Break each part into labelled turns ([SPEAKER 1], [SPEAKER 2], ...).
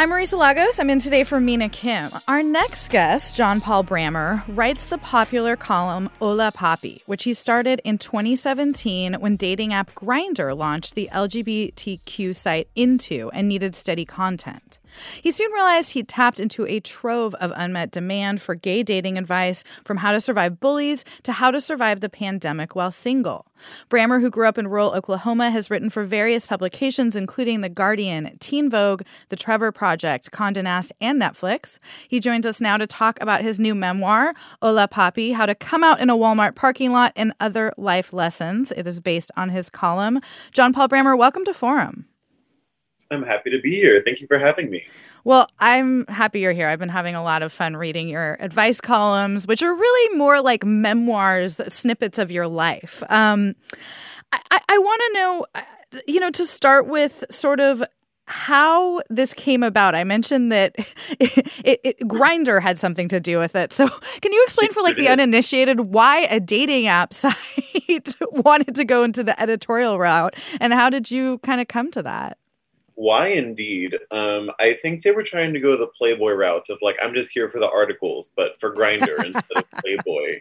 [SPEAKER 1] I'm Marisa Lagos. I'm in today for Mina Kim. Our next guest, John Paul Brammer, writes the popular column Hola Papi, which he started in 2017 when dating app Grindr launched the LGBTQ site Into and needed steady content. He soon realized he'd tapped into a trove of unmet demand for gay dating advice from how to survive bullies to how to survive the pandemic while single. Brammer, who grew up in rural Oklahoma, has written for various publications, including The Guardian, Teen Vogue, The Trevor Project, Condé Nast, and Netflix. He joins us now to talk about his new memoir, Hola Papi How to Come Out in a Walmart Parking Lot and Other Life Lessons. It is based on his column. John Paul Brammer, welcome to Forum.
[SPEAKER 2] I'm happy to be here. Thank you for having me.
[SPEAKER 1] Well, I'm happy you're here. I've been having a lot of fun reading your advice columns, which are really more like memoirs, snippets of your life. Um, I, I, I want to know, you know, to start with sort of how this came about. I mentioned that it, it, it, Grindr had something to do with it. So, can you explain for like the uninitiated why a dating app site wanted to go into the editorial route, and how did you kind of come to that?
[SPEAKER 2] Why indeed? Um, I think they were trying to go the Playboy route of like, I'm just here for the articles, but for Grindr instead of Playboy,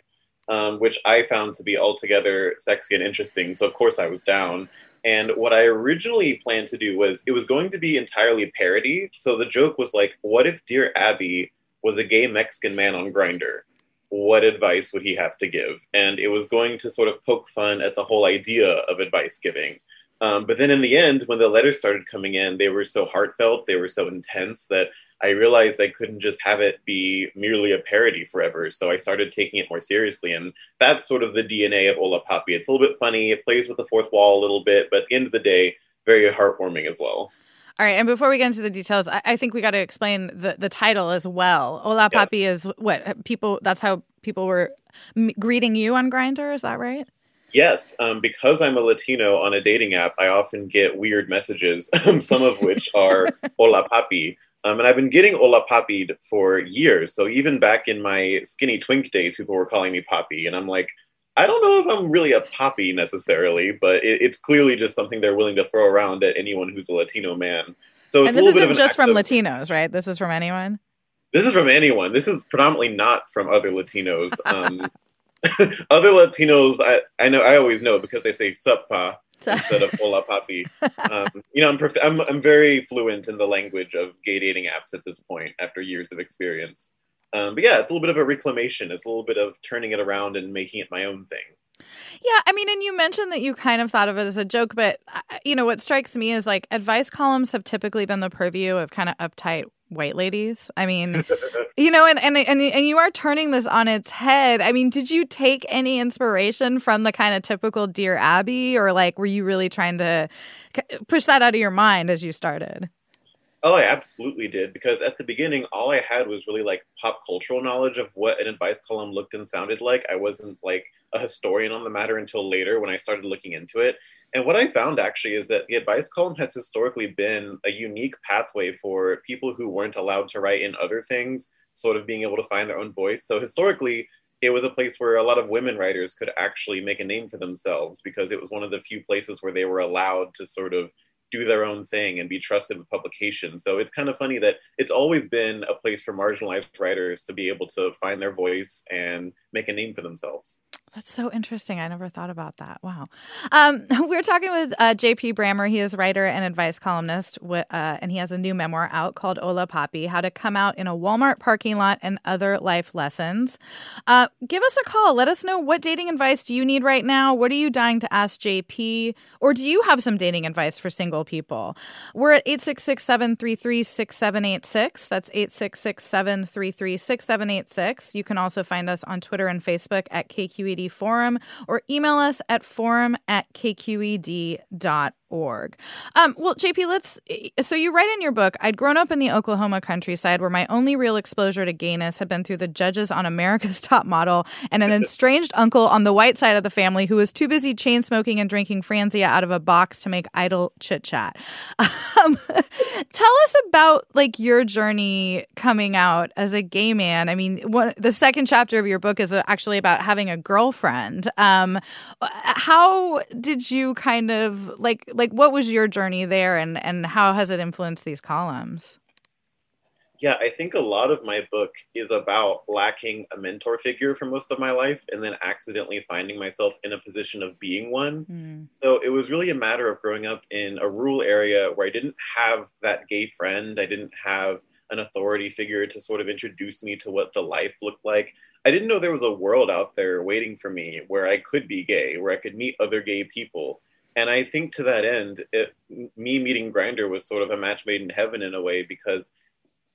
[SPEAKER 2] um, which I found to be altogether sexy and interesting. So, of course, I was down. And what I originally planned to do was it was going to be entirely parody. So the joke was like, what if Dear Abby was a gay Mexican man on Grindr What advice would he have to give? And it was going to sort of poke fun at the whole idea of advice giving. Um, but then in the end, when the letters started coming in, they were so heartfelt, they were so intense that I realized I couldn't just have it be merely a parody forever. So I started taking it more seriously. And that's sort of the DNA of Hola Papi. It's a little bit funny, it plays with the fourth wall a little bit, but at the end of the day, very heartwarming as well.
[SPEAKER 1] All right, and before we get into the details, I, I think we got to explain the, the title as well. Hola yes. Papi is what people. That's how people were m- greeting you on Grindr. Is that right?
[SPEAKER 2] Yes, um, because I'm a Latino on a dating app, I often get weird messages, some of which are "Hola papi," um, and I've been getting "Hola papi" for years. So even back in my skinny twink days, people were calling me Papi, and I'm like, I don't know if I'm really a Papi necessarily, but it, it's clearly just something they're willing to throw around at anyone who's a Latino man. So
[SPEAKER 1] and this isn't just from of, Latinos, right? This is from anyone.
[SPEAKER 2] This is from anyone. This is predominantly not from other Latinos. Um, Other Latinos, I, I know I always know because they say "sup pa" instead of "hola papi." Um, you know, I'm, I'm I'm very fluent in the language of gay dating apps at this point after years of experience. Um, but yeah, it's a little bit of a reclamation. It's a little bit of turning it around and making it my own thing.
[SPEAKER 1] Yeah, I mean, and you mentioned that you kind of thought of it as a joke, but uh, you know what strikes me is like advice columns have typically been the purview of kind of uptight white ladies. I mean, you know, and, and and and you are turning this on its head. I mean, did you take any inspiration from the kind of typical Dear Abby, or like were you really trying to push that out of your mind as you started?
[SPEAKER 2] Oh, I absolutely did because at the beginning, all I had was really like pop cultural knowledge of what an advice column looked and sounded like. I wasn't like a historian on the matter until later when I started looking into it. And what I found actually is that the advice column has historically been a unique pathway for people who weren't allowed to write in other things, sort of being able to find their own voice. So historically, it was a place where a lot of women writers could actually make a name for themselves because it was one of the few places where they were allowed to sort of do their own thing and be trusted with publication. So it's kind of funny that it's always been a place for marginalized writers to be able to find their voice and make a name for themselves.
[SPEAKER 1] That's so interesting. I never thought about that. Wow. Um, we're talking with uh, JP Brammer. He is writer and advice columnist, uh, and he has a new memoir out called Hola Papi How to Come Out in a Walmart Parking Lot and Other Life Lessons. Uh, give us a call. Let us know what dating advice do you need right now? What are you dying to ask JP? Or do you have some dating advice for single people? We're at 866 733 6786. That's 866 733 6786. You can also find us on Twitter and Facebook at KQED Forum or email us at forum at kqed.org org. Um, well, JP, let's. So you write in your book, I'd grown up in the Oklahoma countryside where my only real exposure to gayness had been through the judges on America's Top Model and an estranged uncle on the white side of the family who was too busy chain smoking and drinking Franzia out of a box to make idle chit chat. Um, tell us about like your journey coming out as a gay man. I mean, what, the second chapter of your book is actually about having a girlfriend. Um, how did you kind of like like what was your journey there and and how has it influenced these columns?
[SPEAKER 2] Yeah i think a lot of my book is about lacking a mentor figure for most of my life and then accidentally finding myself in a position of being one. Mm. so it was really a matter of growing up in a rural area where i didn't have that gay friend. I didn't have an authority figure to sort of introduce me to what the life looked like. I didn't know there was a world out there waiting for me where i could be gay where i could meet other gay people and I think to that end, it, me meeting Grindr was sort of a match made in heaven in a way because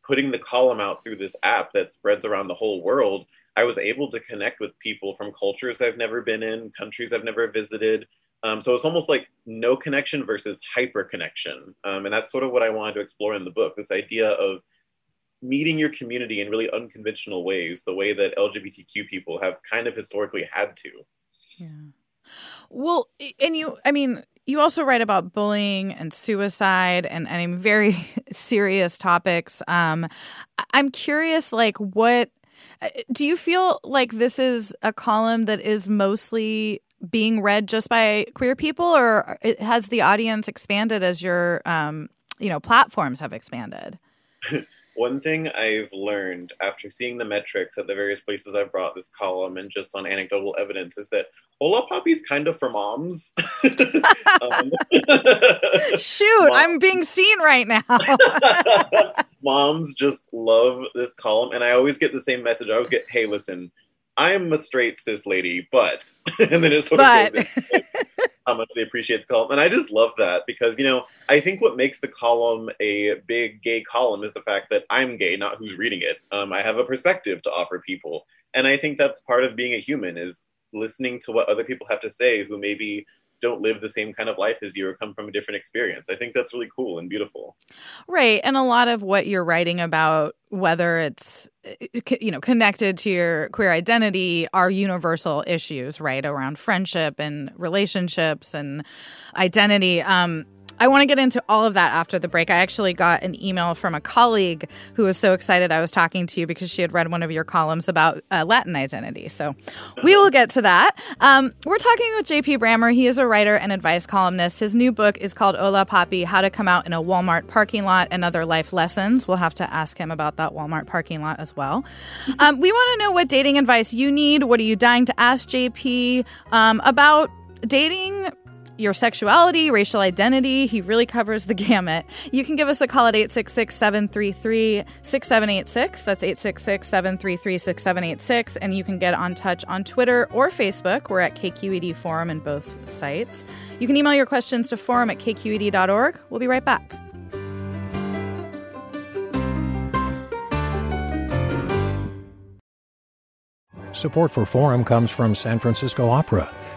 [SPEAKER 2] putting the column out through this app that spreads around the whole world, I was able to connect with people from cultures I've never been in, countries I've never visited. Um, so it's almost like no connection versus hyper connection. Um, and that's sort of what I wanted to explore in the book this idea of meeting your community in really unconventional ways, the way that LGBTQ people have kind of historically had to.
[SPEAKER 1] Yeah. Well, and you, I mean, you also write about bullying and suicide and, and very serious topics. Um, I'm curious, like, what uh, do you feel like this is a column that is mostly being read just by queer people, or has the audience expanded as your, um, you know, platforms have expanded?
[SPEAKER 2] One thing I've learned after seeing the metrics at the various places I've brought this column and just on anecdotal evidence is that Hola Papi's kind of for moms.
[SPEAKER 1] um, Shoot. I'm being seen right now.
[SPEAKER 2] moms just love this column, and I always get the same message. I always get, "Hey, listen, I'm a straight cis lady, but," and then it sort but. of goes. In, how much they appreciate the column. And I just love that because, you know, I think what makes the column a big gay column is the fact that I'm gay, not who's reading it. Um, I have a perspective to offer people. And I think that's part of being a human is listening to what other people have to say who maybe don't live the same kind of life as you or come from a different experience. I think that's really cool and beautiful.
[SPEAKER 1] Right. And a lot of what you're writing about, whether it's you know connected to your queer identity are universal issues right around friendship and relationships and identity um I want to get into all of that after the break. I actually got an email from a colleague who was so excited I was talking to you because she had read one of your columns about uh, Latin identity. So we will get to that. Um, we're talking with JP Brammer. He is a writer and advice columnist. His new book is called Hola Papi How to Come Out in a Walmart Parking Lot and Other Life Lessons. We'll have to ask him about that Walmart parking lot as well. Um, we want to know what dating advice you need. What are you dying to ask JP um, about dating your sexuality, racial identity. He really covers the gamut. You can give us a call at 866 733 6786. That's 866 733 6786. And you can get on touch on Twitter or Facebook. We're at KQED Forum in both sites. You can email your questions to forum at kqed.org. We'll be right back.
[SPEAKER 3] Support for Forum comes from San Francisco Opera.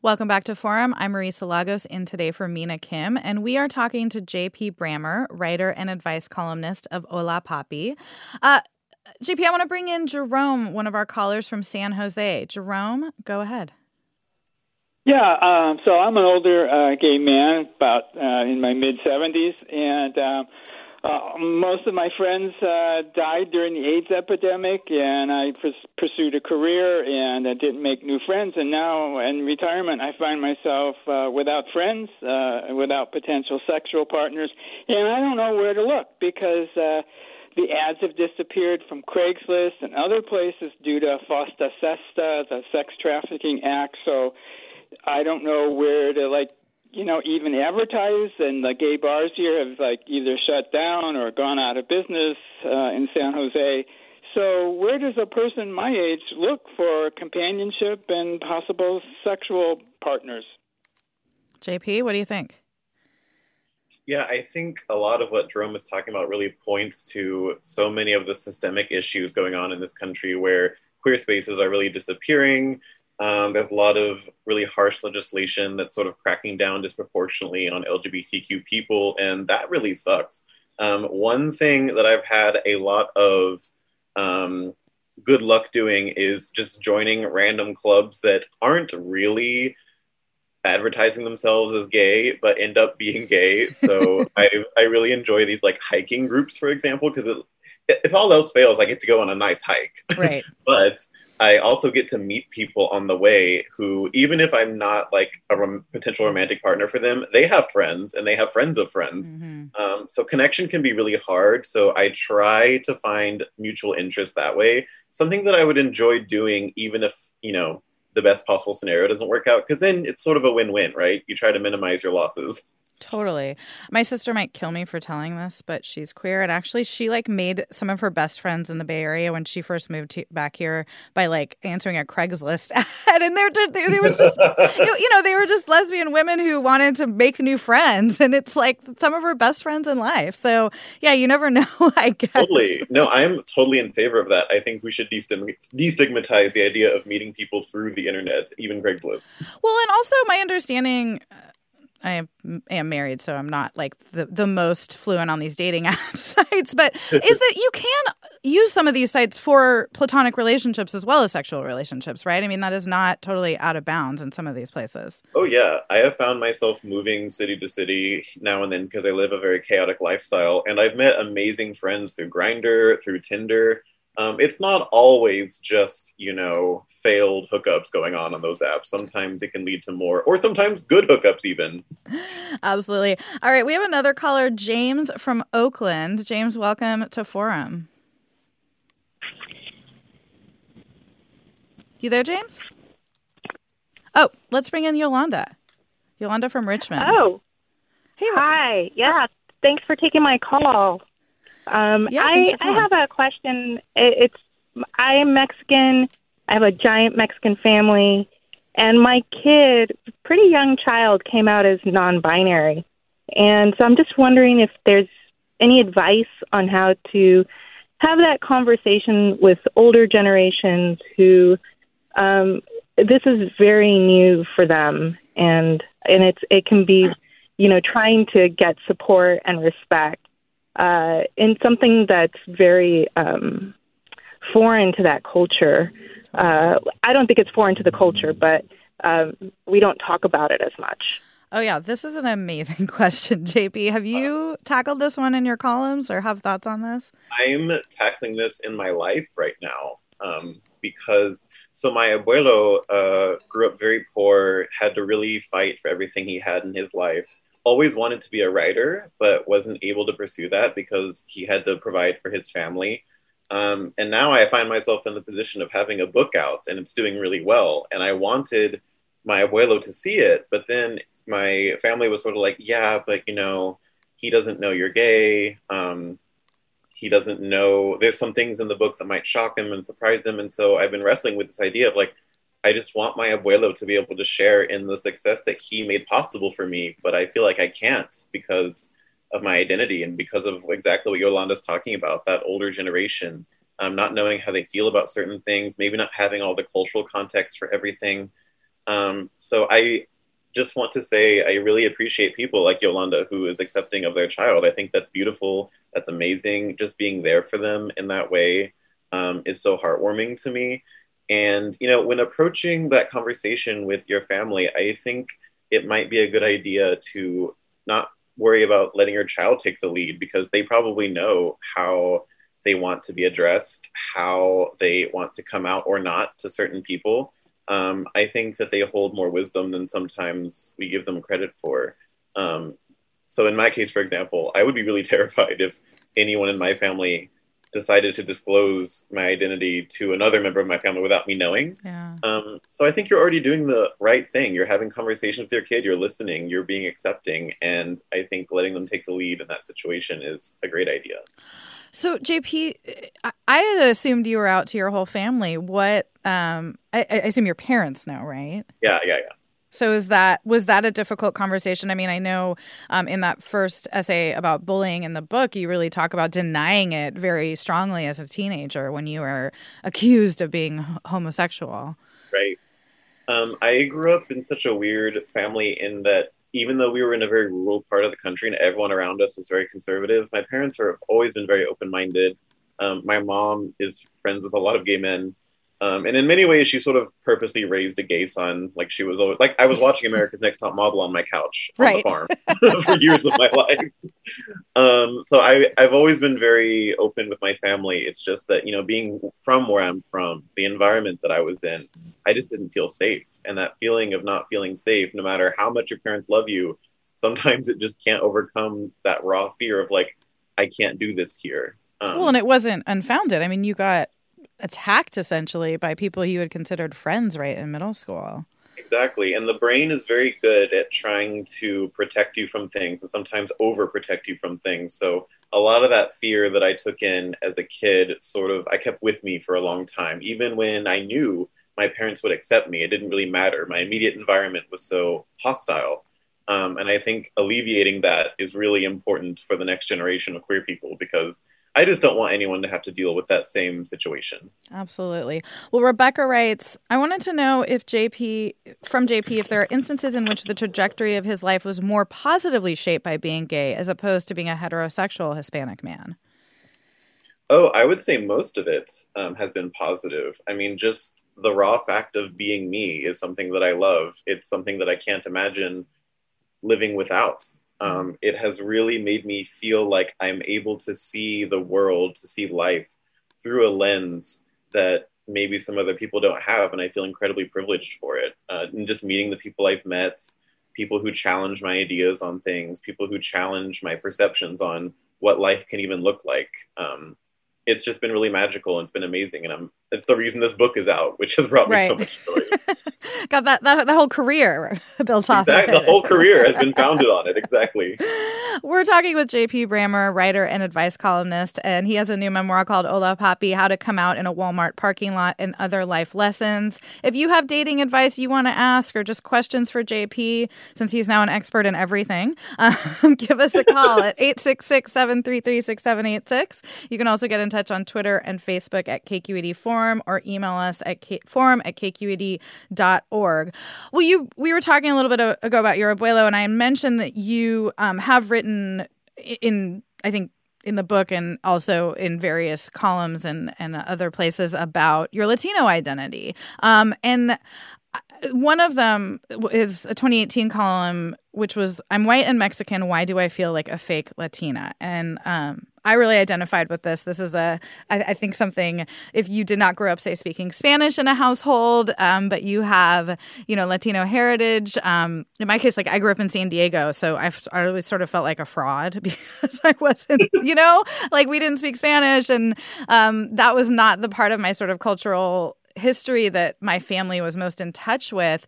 [SPEAKER 1] Welcome back to Forum. I'm Marisa Lagos in today for Mina Kim, and we are talking to JP Brammer, writer and advice columnist of Hola Papi. Uh, JP, I want to bring in Jerome, one of our callers from San Jose. Jerome, go ahead.
[SPEAKER 4] Yeah, um, so I'm an older uh, gay man, about uh, in my mid 70s, and um, uh, most of my friends uh, died during the AIDS epidemic, and I pursued a career and I didn't make new friends. And now, in retirement, I find myself uh, without friends, uh, without potential sexual partners, and I don't know where to look because. Uh, the ads have disappeared from Craigslist and other places due to FOSTA SESTA, the Sex Trafficking Act. So I don't know where to like you know even advertise and the gay bars here have like either shut down or gone out of business uh, in San Jose. So where does a person my age look for companionship and possible sexual partners?
[SPEAKER 1] JP, what do you think?
[SPEAKER 2] Yeah, I think a lot of what Jerome is talking about really points to so many of the systemic issues going on in this country where queer spaces are really disappearing. Um, there's a lot of really harsh legislation that's sort of cracking down disproportionately on LGBTQ people, and that really sucks. Um, one thing that I've had a lot of um, good luck doing is just joining random clubs that aren't really advertising themselves as gay but end up being gay. So I I really enjoy these like hiking groups, for example, because if all else fails, I get to go on a nice hike.
[SPEAKER 1] Right.
[SPEAKER 2] but I also get to meet people on the way who, even if I'm not like a rom- potential romantic partner for them, they have friends and they have friends of friends. Mm-hmm. Um, so connection can be really hard. So I try to find mutual interest that way. Something that I would enjoy doing, even if, you know, the best possible scenario doesn't work out, because then it's sort of a win win, right? You try to minimize your losses.
[SPEAKER 1] Totally. My sister might kill me for telling this, but she's queer and actually she like made some of her best friends in the Bay Area when she first moved to, back here by like answering a Craigslist ad and they're they, they was just you know, they were just lesbian women who wanted to make new friends and it's like some of her best friends in life. So, yeah, you never know, I guess.
[SPEAKER 2] Totally. No, I'm totally in favor of that. I think we should destigmatize the idea of meeting people through the internet, even Craigslist.
[SPEAKER 1] Well, and also my understanding I am married, so I'm not like the, the most fluent on these dating app sites, but is that you can use some of these sites for platonic relationships as well as sexual relationships, right? I mean, that is not totally out of bounds in some of these places.
[SPEAKER 2] Oh, yeah. I have found myself moving city to city now and then because I live a very chaotic lifestyle. And I've met amazing friends through Grindr, through Tinder um, it's not always just you know failed hookups going on on those apps. Sometimes it can lead to more or sometimes good hookups even.
[SPEAKER 1] Absolutely. All right we have another caller james from oakland. James welcome to forum. You there james? Oh let's bring in yolanda. Yolanda from richmond.
[SPEAKER 5] Oh. Hey hi. Yeah thanks for taking my call um, yeah, I, I have a question. It's I'm Mexican. I have a giant Mexican family, and my kid, pretty young child, came out as non-binary, and so I'm just wondering if there's any advice on how to have that conversation with older generations who um, this is very new for them, and and it's it can be, you know, trying to get support and respect uh, in something that's very um, foreign to that culture. Uh, I don't think it's foreign to the culture, but um, we don't talk about it as much.
[SPEAKER 1] Oh, yeah. This is an amazing question, JP. Have you tackled this one in your columns or have thoughts on this?
[SPEAKER 2] I'm tackling this in my life right now um, because so my abuelo uh, grew up very poor, had to really fight for everything he had in his life always wanted to be a writer, but wasn't able to pursue that because he had to provide for his family. Um, and now I find myself in the position of having a book out and it's doing really well. And I wanted my abuelo to see it, but then my family was sort of like, yeah, but you know, he doesn't know you're gay. Um, he doesn't know there's some things in the book that might shock him and surprise him. And so I've been wrestling with this idea of like, I just want my abuelo to be able to share in the success that he made possible for me, but I feel like I can't because of my identity and because of exactly what Yolanda's talking about that older generation, um, not knowing how they feel about certain things, maybe not having all the cultural context for everything. Um, so I just want to say I really appreciate people like Yolanda who is accepting of their child. I think that's beautiful. That's amazing. Just being there for them in that way um, is so heartwarming to me And, you know, when approaching that conversation with your family, I think it might be a good idea to not worry about letting your child take the lead because they probably know how they want to be addressed, how they want to come out or not to certain people. Um, I think that they hold more wisdom than sometimes we give them credit for. Um, so, in my case, for example, I would be really terrified if anyone in my family decided to disclose my identity to another member of my family without me knowing.
[SPEAKER 1] Yeah.
[SPEAKER 2] Um, so I think you're already doing the right thing. You're having conversations with your kid, you're listening, you're being accepting, and I think letting them take the lead in that situation is a great idea.
[SPEAKER 1] So JP, I had assumed you were out to your whole family. What? Um, I, I assume your parents know, right?
[SPEAKER 2] Yeah, yeah, yeah.
[SPEAKER 1] So is that was that a difficult conversation? I mean, I know um, in that first essay about bullying in the book, you really talk about denying it very strongly as a teenager when you were accused of being homosexual.
[SPEAKER 2] Right. Um, I grew up in such a weird family in that even though we were in a very rural part of the country and everyone around us was very conservative, my parents have always been very open minded. Um, my mom is friends with a lot of gay men. Um, and in many ways, she sort of purposely raised a gay son. Like she was always like I was watching America's Next Top Model on my couch on
[SPEAKER 1] right.
[SPEAKER 2] the farm for years of my life. Um, so I, I've always been very open with my family. It's just that you know, being from where I'm from, the environment that I was in, I just didn't feel safe, and that feeling of not feeling safe, no matter how much your parents love you, sometimes it just can't overcome that raw fear of like I can't do this here.
[SPEAKER 1] Um, well, and it wasn't unfounded. I mean, you got attacked essentially by people you had considered friends right in middle school.
[SPEAKER 2] Exactly. And the brain is very good at trying to protect you from things and sometimes overprotect you from things. So a lot of that fear that I took in as a kid sort of I kept with me for a long time. Even when I knew my parents would accept me, it didn't really matter. My immediate environment was so hostile. Um, and I think alleviating that is really important for the next generation of queer people because I just don't want anyone to have to deal with that same situation.
[SPEAKER 1] Absolutely. Well, Rebecca writes, I wanted to know if JP, from JP, if there are instances in which the trajectory of his life was more positively shaped by being gay as opposed to being a heterosexual Hispanic man.
[SPEAKER 2] Oh, I would say most of it um, has been positive. I mean, just the raw fact of being me is something that I love. It's something that I can't imagine living without um, it has really made me feel like I'm able to see the world, to see life through a lens that maybe some other people don't have. And I feel incredibly privileged for it. Uh, and just meeting the people I've met, people who challenge my ideas on things, people who challenge my perceptions on what life can even look like. Um, it's just been really magical and it's been amazing. And I'm, it's the reason this book is out, which has brought me right. so much joy.
[SPEAKER 1] got that, that that whole career built off.
[SPEAKER 2] Exactly.
[SPEAKER 1] Of
[SPEAKER 2] the whole career has been founded on it. Exactly.
[SPEAKER 1] We're talking with JP Brammer, writer and advice columnist, and he has a new memoir called Hola Papi: How to Come Out in a Walmart Parking Lot and Other Life Lessons. If you have dating advice you want to ask or just questions for JP, since he's now an expert in everything, um, give us a call at 866-733-6786. You can also get in touch on Twitter and Facebook at KQED Forum or email us at K- forum at kqed.org org. Well, you we were talking a little bit ago about your abuelo, and I mentioned that you um, have written in I think in the book and also in various columns and and other places about your Latino identity. Um, and uh, one of them is a 2018 column which was i'm white and mexican why do i feel like a fake latina and um, I really identified with this. This is a, I, I think something. If you did not grow up, say, speaking Spanish in a household, um, but you have, you know, Latino heritage. Um, in my case, like I grew up in San Diego, so I've, I always sort of felt like a fraud because I wasn't, you know, like we didn't speak Spanish, and um, that was not the part of my sort of cultural history that my family was most in touch with.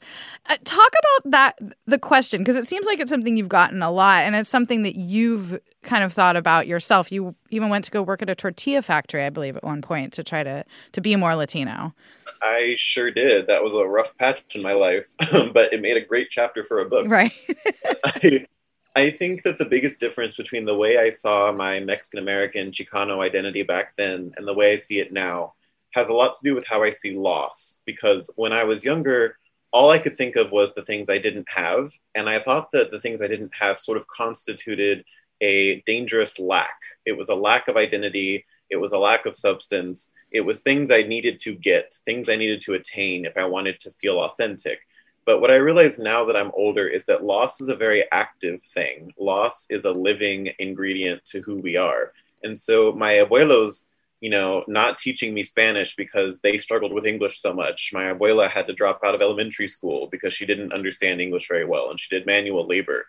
[SPEAKER 1] Uh, talk about that, the question, because it seems like it's something you've gotten a lot and it's something that you've kind of thought about yourself. You even went to go work at a tortilla factory, I believe, at one point to try to, to be more Latino.
[SPEAKER 2] I sure did. That was a rough patch in my life, but it made a great chapter for a book.
[SPEAKER 1] Right.
[SPEAKER 2] I, I think that the biggest difference between the way I saw my Mexican American Chicano identity back then and the way I see it now has a lot to do with how I see loss. Because when I was younger, all I could think of was the things I didn't have. And I thought that the things I didn't have sort of constituted a dangerous lack. It was a lack of identity. it was a lack of substance, it was things I needed to get, things I needed to attain if I wanted to feel authentic. But what I realize now that I'm older is that loss is a very active thing. Loss is a living ingredient to who we are. And so my abuelos, you know, not teaching me Spanish because they struggled with English so much. My abuela had to drop out of elementary school because she didn't understand English very well and she did manual labor.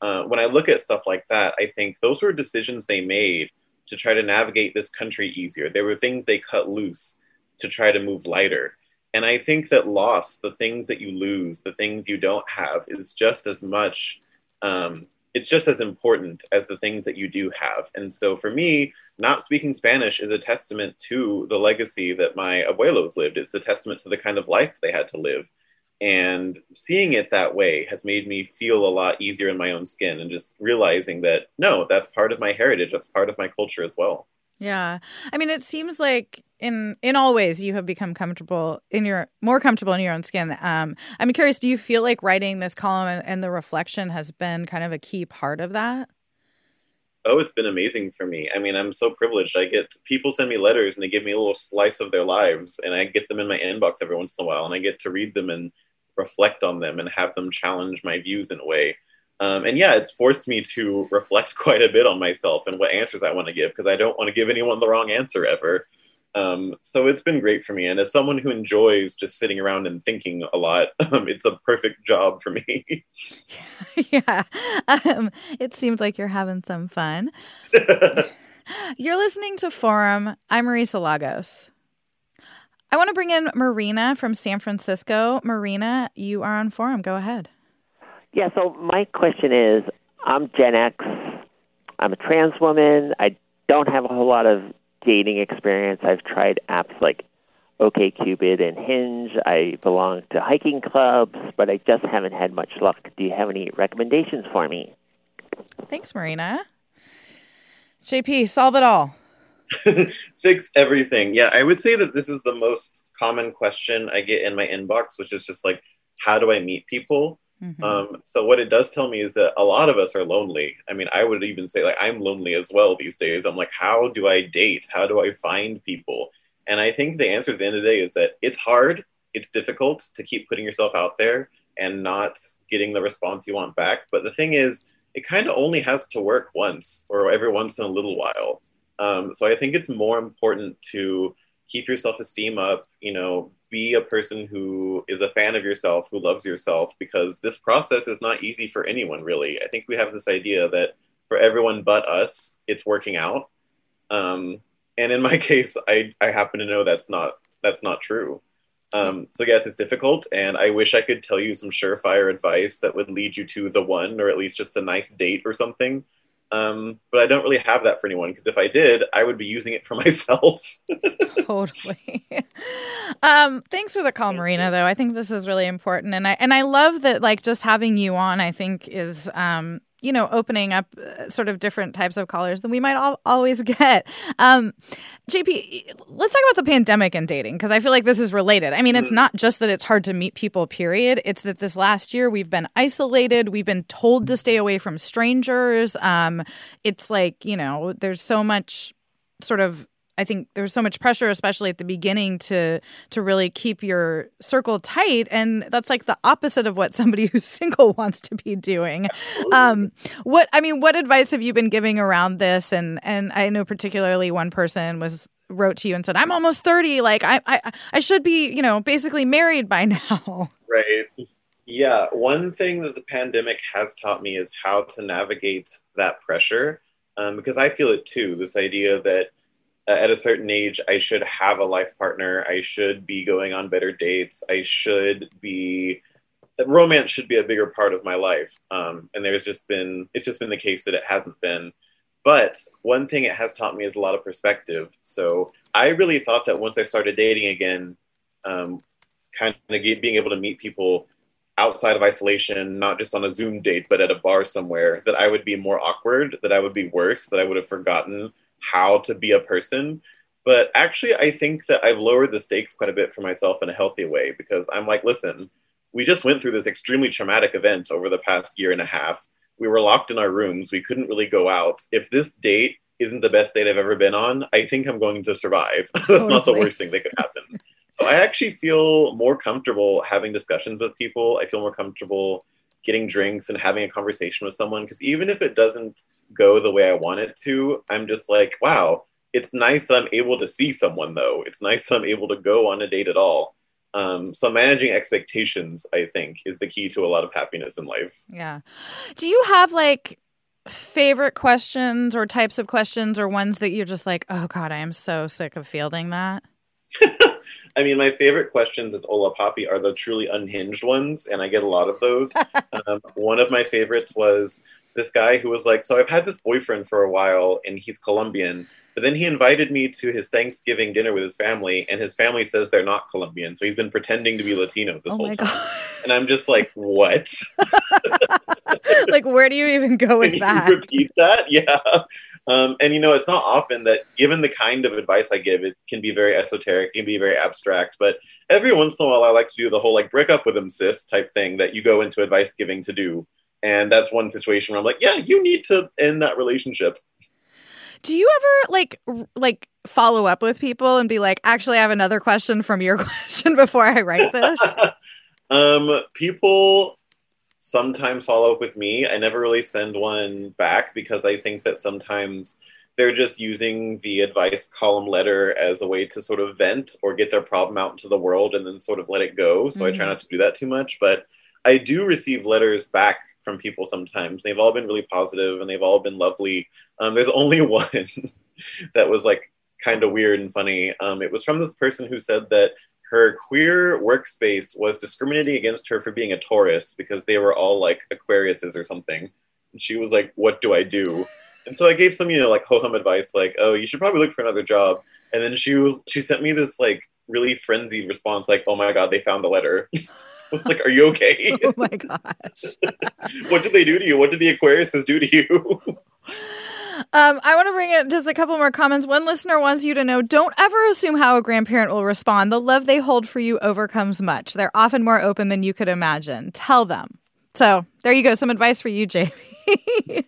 [SPEAKER 2] Uh, when I look at stuff like that, I think those were decisions they made to try to navigate this country easier. There were things they cut loose to try to move lighter. And I think that loss, the things that you lose, the things you don't have, is just as much, um, it's just as important as the things that you do have. And so for me, not speaking Spanish is a testament to the legacy that my abuelos lived. It's a testament to the kind of life they had to live. And seeing it that way has made me feel a lot easier in my own skin and just realizing that no, that's part of my heritage, that's part of my culture as well.
[SPEAKER 1] Yeah. I mean, it seems like in in all ways you have become comfortable in your more comfortable in your own skin. Um, I'm curious, do you feel like writing this column and, and the reflection has been kind of a key part of that?
[SPEAKER 2] Oh, it's been amazing for me. I mean, I'm so privileged. I get people send me letters and they give me a little slice of their lives, and I get them in my inbox every once in a while, and I get to read them and reflect on them and have them challenge my views in a way. Um, and yeah, it's forced me to reflect quite a bit on myself and what answers I want to give because I don't want to give anyone the wrong answer ever. Um, so it's been great for me. And as someone who enjoys just sitting around and thinking a lot, um, it's a perfect job for me.
[SPEAKER 1] yeah. Um, it seems like you're having some fun. you're listening to Forum. I'm Marisa Lagos. I want to bring in Marina from San Francisco. Marina, you are on Forum. Go ahead.
[SPEAKER 6] Yeah, so my question is I'm Gen X. I'm a trans woman. I don't have a whole lot of dating experience. I've tried apps like OKCupid and Hinge. I belong to hiking clubs, but I just haven't had much luck. Do you have any recommendations for me?
[SPEAKER 1] Thanks, Marina. JP, solve it all.
[SPEAKER 2] Fix everything. Yeah, I would say that this is the most common question I get in my inbox, which is just like, how do I meet people? Mm-hmm. Um, so what it does tell me is that a lot of us are lonely. I mean, I would even say like I'm lonely as well these days. I'm like, how do I date? How do I find people? And I think the answer at the end of the day is that it's hard, it's difficult to keep putting yourself out there and not getting the response you want back. But the thing is, it kind of only has to work once or every once in a little while. Um, so I think it's more important to keep your self esteem up, you know, be a person who is a fan of yourself, who loves yourself, because this process is not easy for anyone, really. I think we have this idea that for everyone but us, it's working out. Um, and in my case, I, I happen to know that's not that's not true. Um, so yes, it's difficult, and I wish I could tell you some surefire advice that would lead you to the one, or at least just a nice date or something. Um, but I don't really have that for anyone because if I did, I would be using it for myself.
[SPEAKER 1] totally. um, thanks for the call, Marina. Though I think this is really important, and I and I love that like just having you on. I think is um, you know, opening up uh, sort of different types of callers than we might all, always get. Um, JP, let's talk about the pandemic and dating because I feel like this is related. I mean, it's mm. not just that it's hard to meet people, period. It's that this last year we've been isolated, we've been told to stay away from strangers. Um, it's like, you know, there's so much sort of I think there's so much pressure, especially at the beginning, to to really keep your circle tight, and that's like the opposite of what somebody who's single wants to be doing. Um, what I mean, what advice have you been giving around this? And and I know particularly one person was wrote to you and said, "I'm almost 30. Like I I I should be, you know, basically married by now."
[SPEAKER 2] Right. Yeah. One thing that the pandemic has taught me is how to navigate that pressure, um, because I feel it too. This idea that at a certain age, I should have a life partner. I should be going on better dates. I should be romance should be a bigger part of my life. Um, and there's just been it's just been the case that it hasn't been. But one thing it has taught me is a lot of perspective. So I really thought that once I started dating again, um, kind of being able to meet people outside of isolation, not just on a Zoom date, but at a bar somewhere, that I would be more awkward, that I would be worse, that I would have forgotten how to be a person. But actually, I think that I've lowered the stakes quite a bit for myself in a healthy way because I'm like, listen, we just went through this extremely traumatic event over the past year and a half. We were locked in our rooms. We couldn't really go out. If this date isn't the best date I've ever been on, I think I'm going to survive. That's totally. not the worst thing that could happen. so I actually feel more comfortable having discussions with people. I feel more comfortable getting drinks and having a conversation with someone because even if it doesn't go the way I want it to, I'm just like, wow, it's nice that I'm able to see someone though. It's nice that I'm able to go on a date at all. Um, so managing expectations, I think, is the key to a lot of happiness in life.
[SPEAKER 1] Yeah. Do you have like favorite questions or types of questions or ones that you're just like, oh God, I am so sick of fielding that?
[SPEAKER 2] I mean, my favorite questions as Hola Papi are the truly unhinged ones, and I get a lot of those. um, one of my favorites was this guy who was like, So I've had this boyfriend for a while, and he's Colombian. But then he invited me to his Thanksgiving dinner with his family, and his family says they're not Colombian. So he's been pretending to be Latino this oh whole time. God. And I'm just like, what?
[SPEAKER 1] like, where do you even go with
[SPEAKER 2] Can
[SPEAKER 1] that?
[SPEAKER 2] repeat that? Yeah. Um, and you know, it's not often that, given the kind of advice I give, it can be very esoteric, it can be very abstract. But every once in a while, I like to do the whole like break up with him, sis type thing that you go into advice giving to do. And that's one situation where I'm like, yeah, you need to end that relationship.
[SPEAKER 1] Do you ever like like follow up with people and be like, actually, I have another question from your question before I write this?
[SPEAKER 2] um, people sometimes follow up with me. I never really send one back because I think that sometimes they're just using the advice column letter as a way to sort of vent or get their problem out into the world and then sort of let it go. So mm-hmm. I try mm-hmm. not to do that too much. But I do receive letters back from people sometimes. They've all been really positive and they've all been lovely. Um, there's only one that was like kind of weird and funny. Um, it was from this person who said that her queer workspace was discriminating against her for being a Taurus because they were all like Aquariuses or something. And she was like, What do I do? And so I gave some, you know, like ho hum advice, like, Oh, you should probably look for another job. And then she was, she sent me this like really frenzied response, like, Oh my God, they found the letter. I was like, Are you okay?
[SPEAKER 1] oh my gosh.
[SPEAKER 2] what did they do to you? What did the Aquariuses do to you?
[SPEAKER 1] Um, I want to bring in just a couple more comments. One listener wants you to know don't ever assume how a grandparent will respond. The love they hold for you overcomes much. They're often more open than you could imagine. Tell them. So there you go. Some advice for you, JP.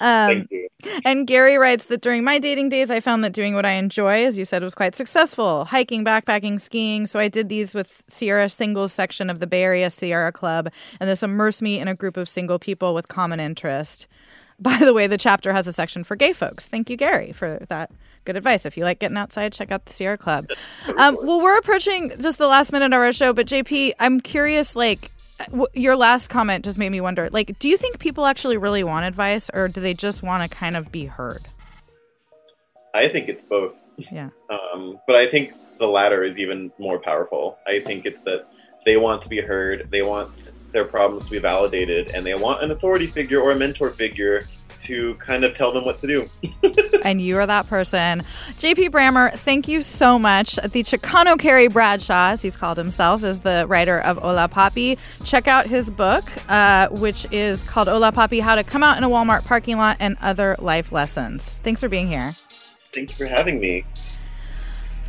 [SPEAKER 2] um, Thank you.
[SPEAKER 1] And Gary writes that during my dating days, I found that doing what I enjoy, as you said, was quite successful hiking, backpacking, skiing. So I did these with Sierra Singles section of the Bay Area Sierra Club, and this immersed me in a group of single people with common interest. By the way, the chapter has a section for gay folks. Thank you, Gary, for that good advice. If you like getting outside, check out the Sierra Club. Um, well, we're approaching just the last minute of our show, but JP, I'm curious, like, your last comment just made me wonder, like, do you think people actually really want advice or do they just want to kind of be heard?
[SPEAKER 2] I think it's both.
[SPEAKER 1] Yeah.
[SPEAKER 2] Um, but I think the latter is even more powerful. I think it's that they want to be heard, they want their problems to be validated and they want an authority figure or a mentor figure to kind of tell them what to do.
[SPEAKER 1] and you are that person. JP Brammer, thank you so much. The Chicano Carrie Bradshaw, as he's called himself, is the writer of Hola Papi. Check out his book, uh, which is called Hola Papi How to Come Out in a Walmart Parking Lot and Other Life Lessons. Thanks for being here.
[SPEAKER 2] Thank you for having me.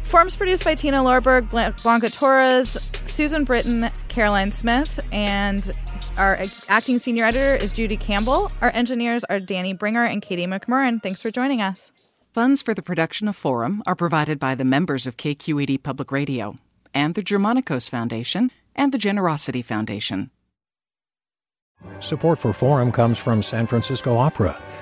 [SPEAKER 1] Forms produced by Tina Lorberg, Blanca Torres, Susan Britton, Caroline Smith, and our acting senior editor is Judy Campbell. Our engineers are Danny Bringer and Katie McMurran. Thanks for joining us.
[SPEAKER 7] Funds for the production of Forum are provided by the members of KQED Public Radio and the Germanacos Foundation and the Generosity Foundation.
[SPEAKER 3] Support for Forum comes from San Francisco Opera.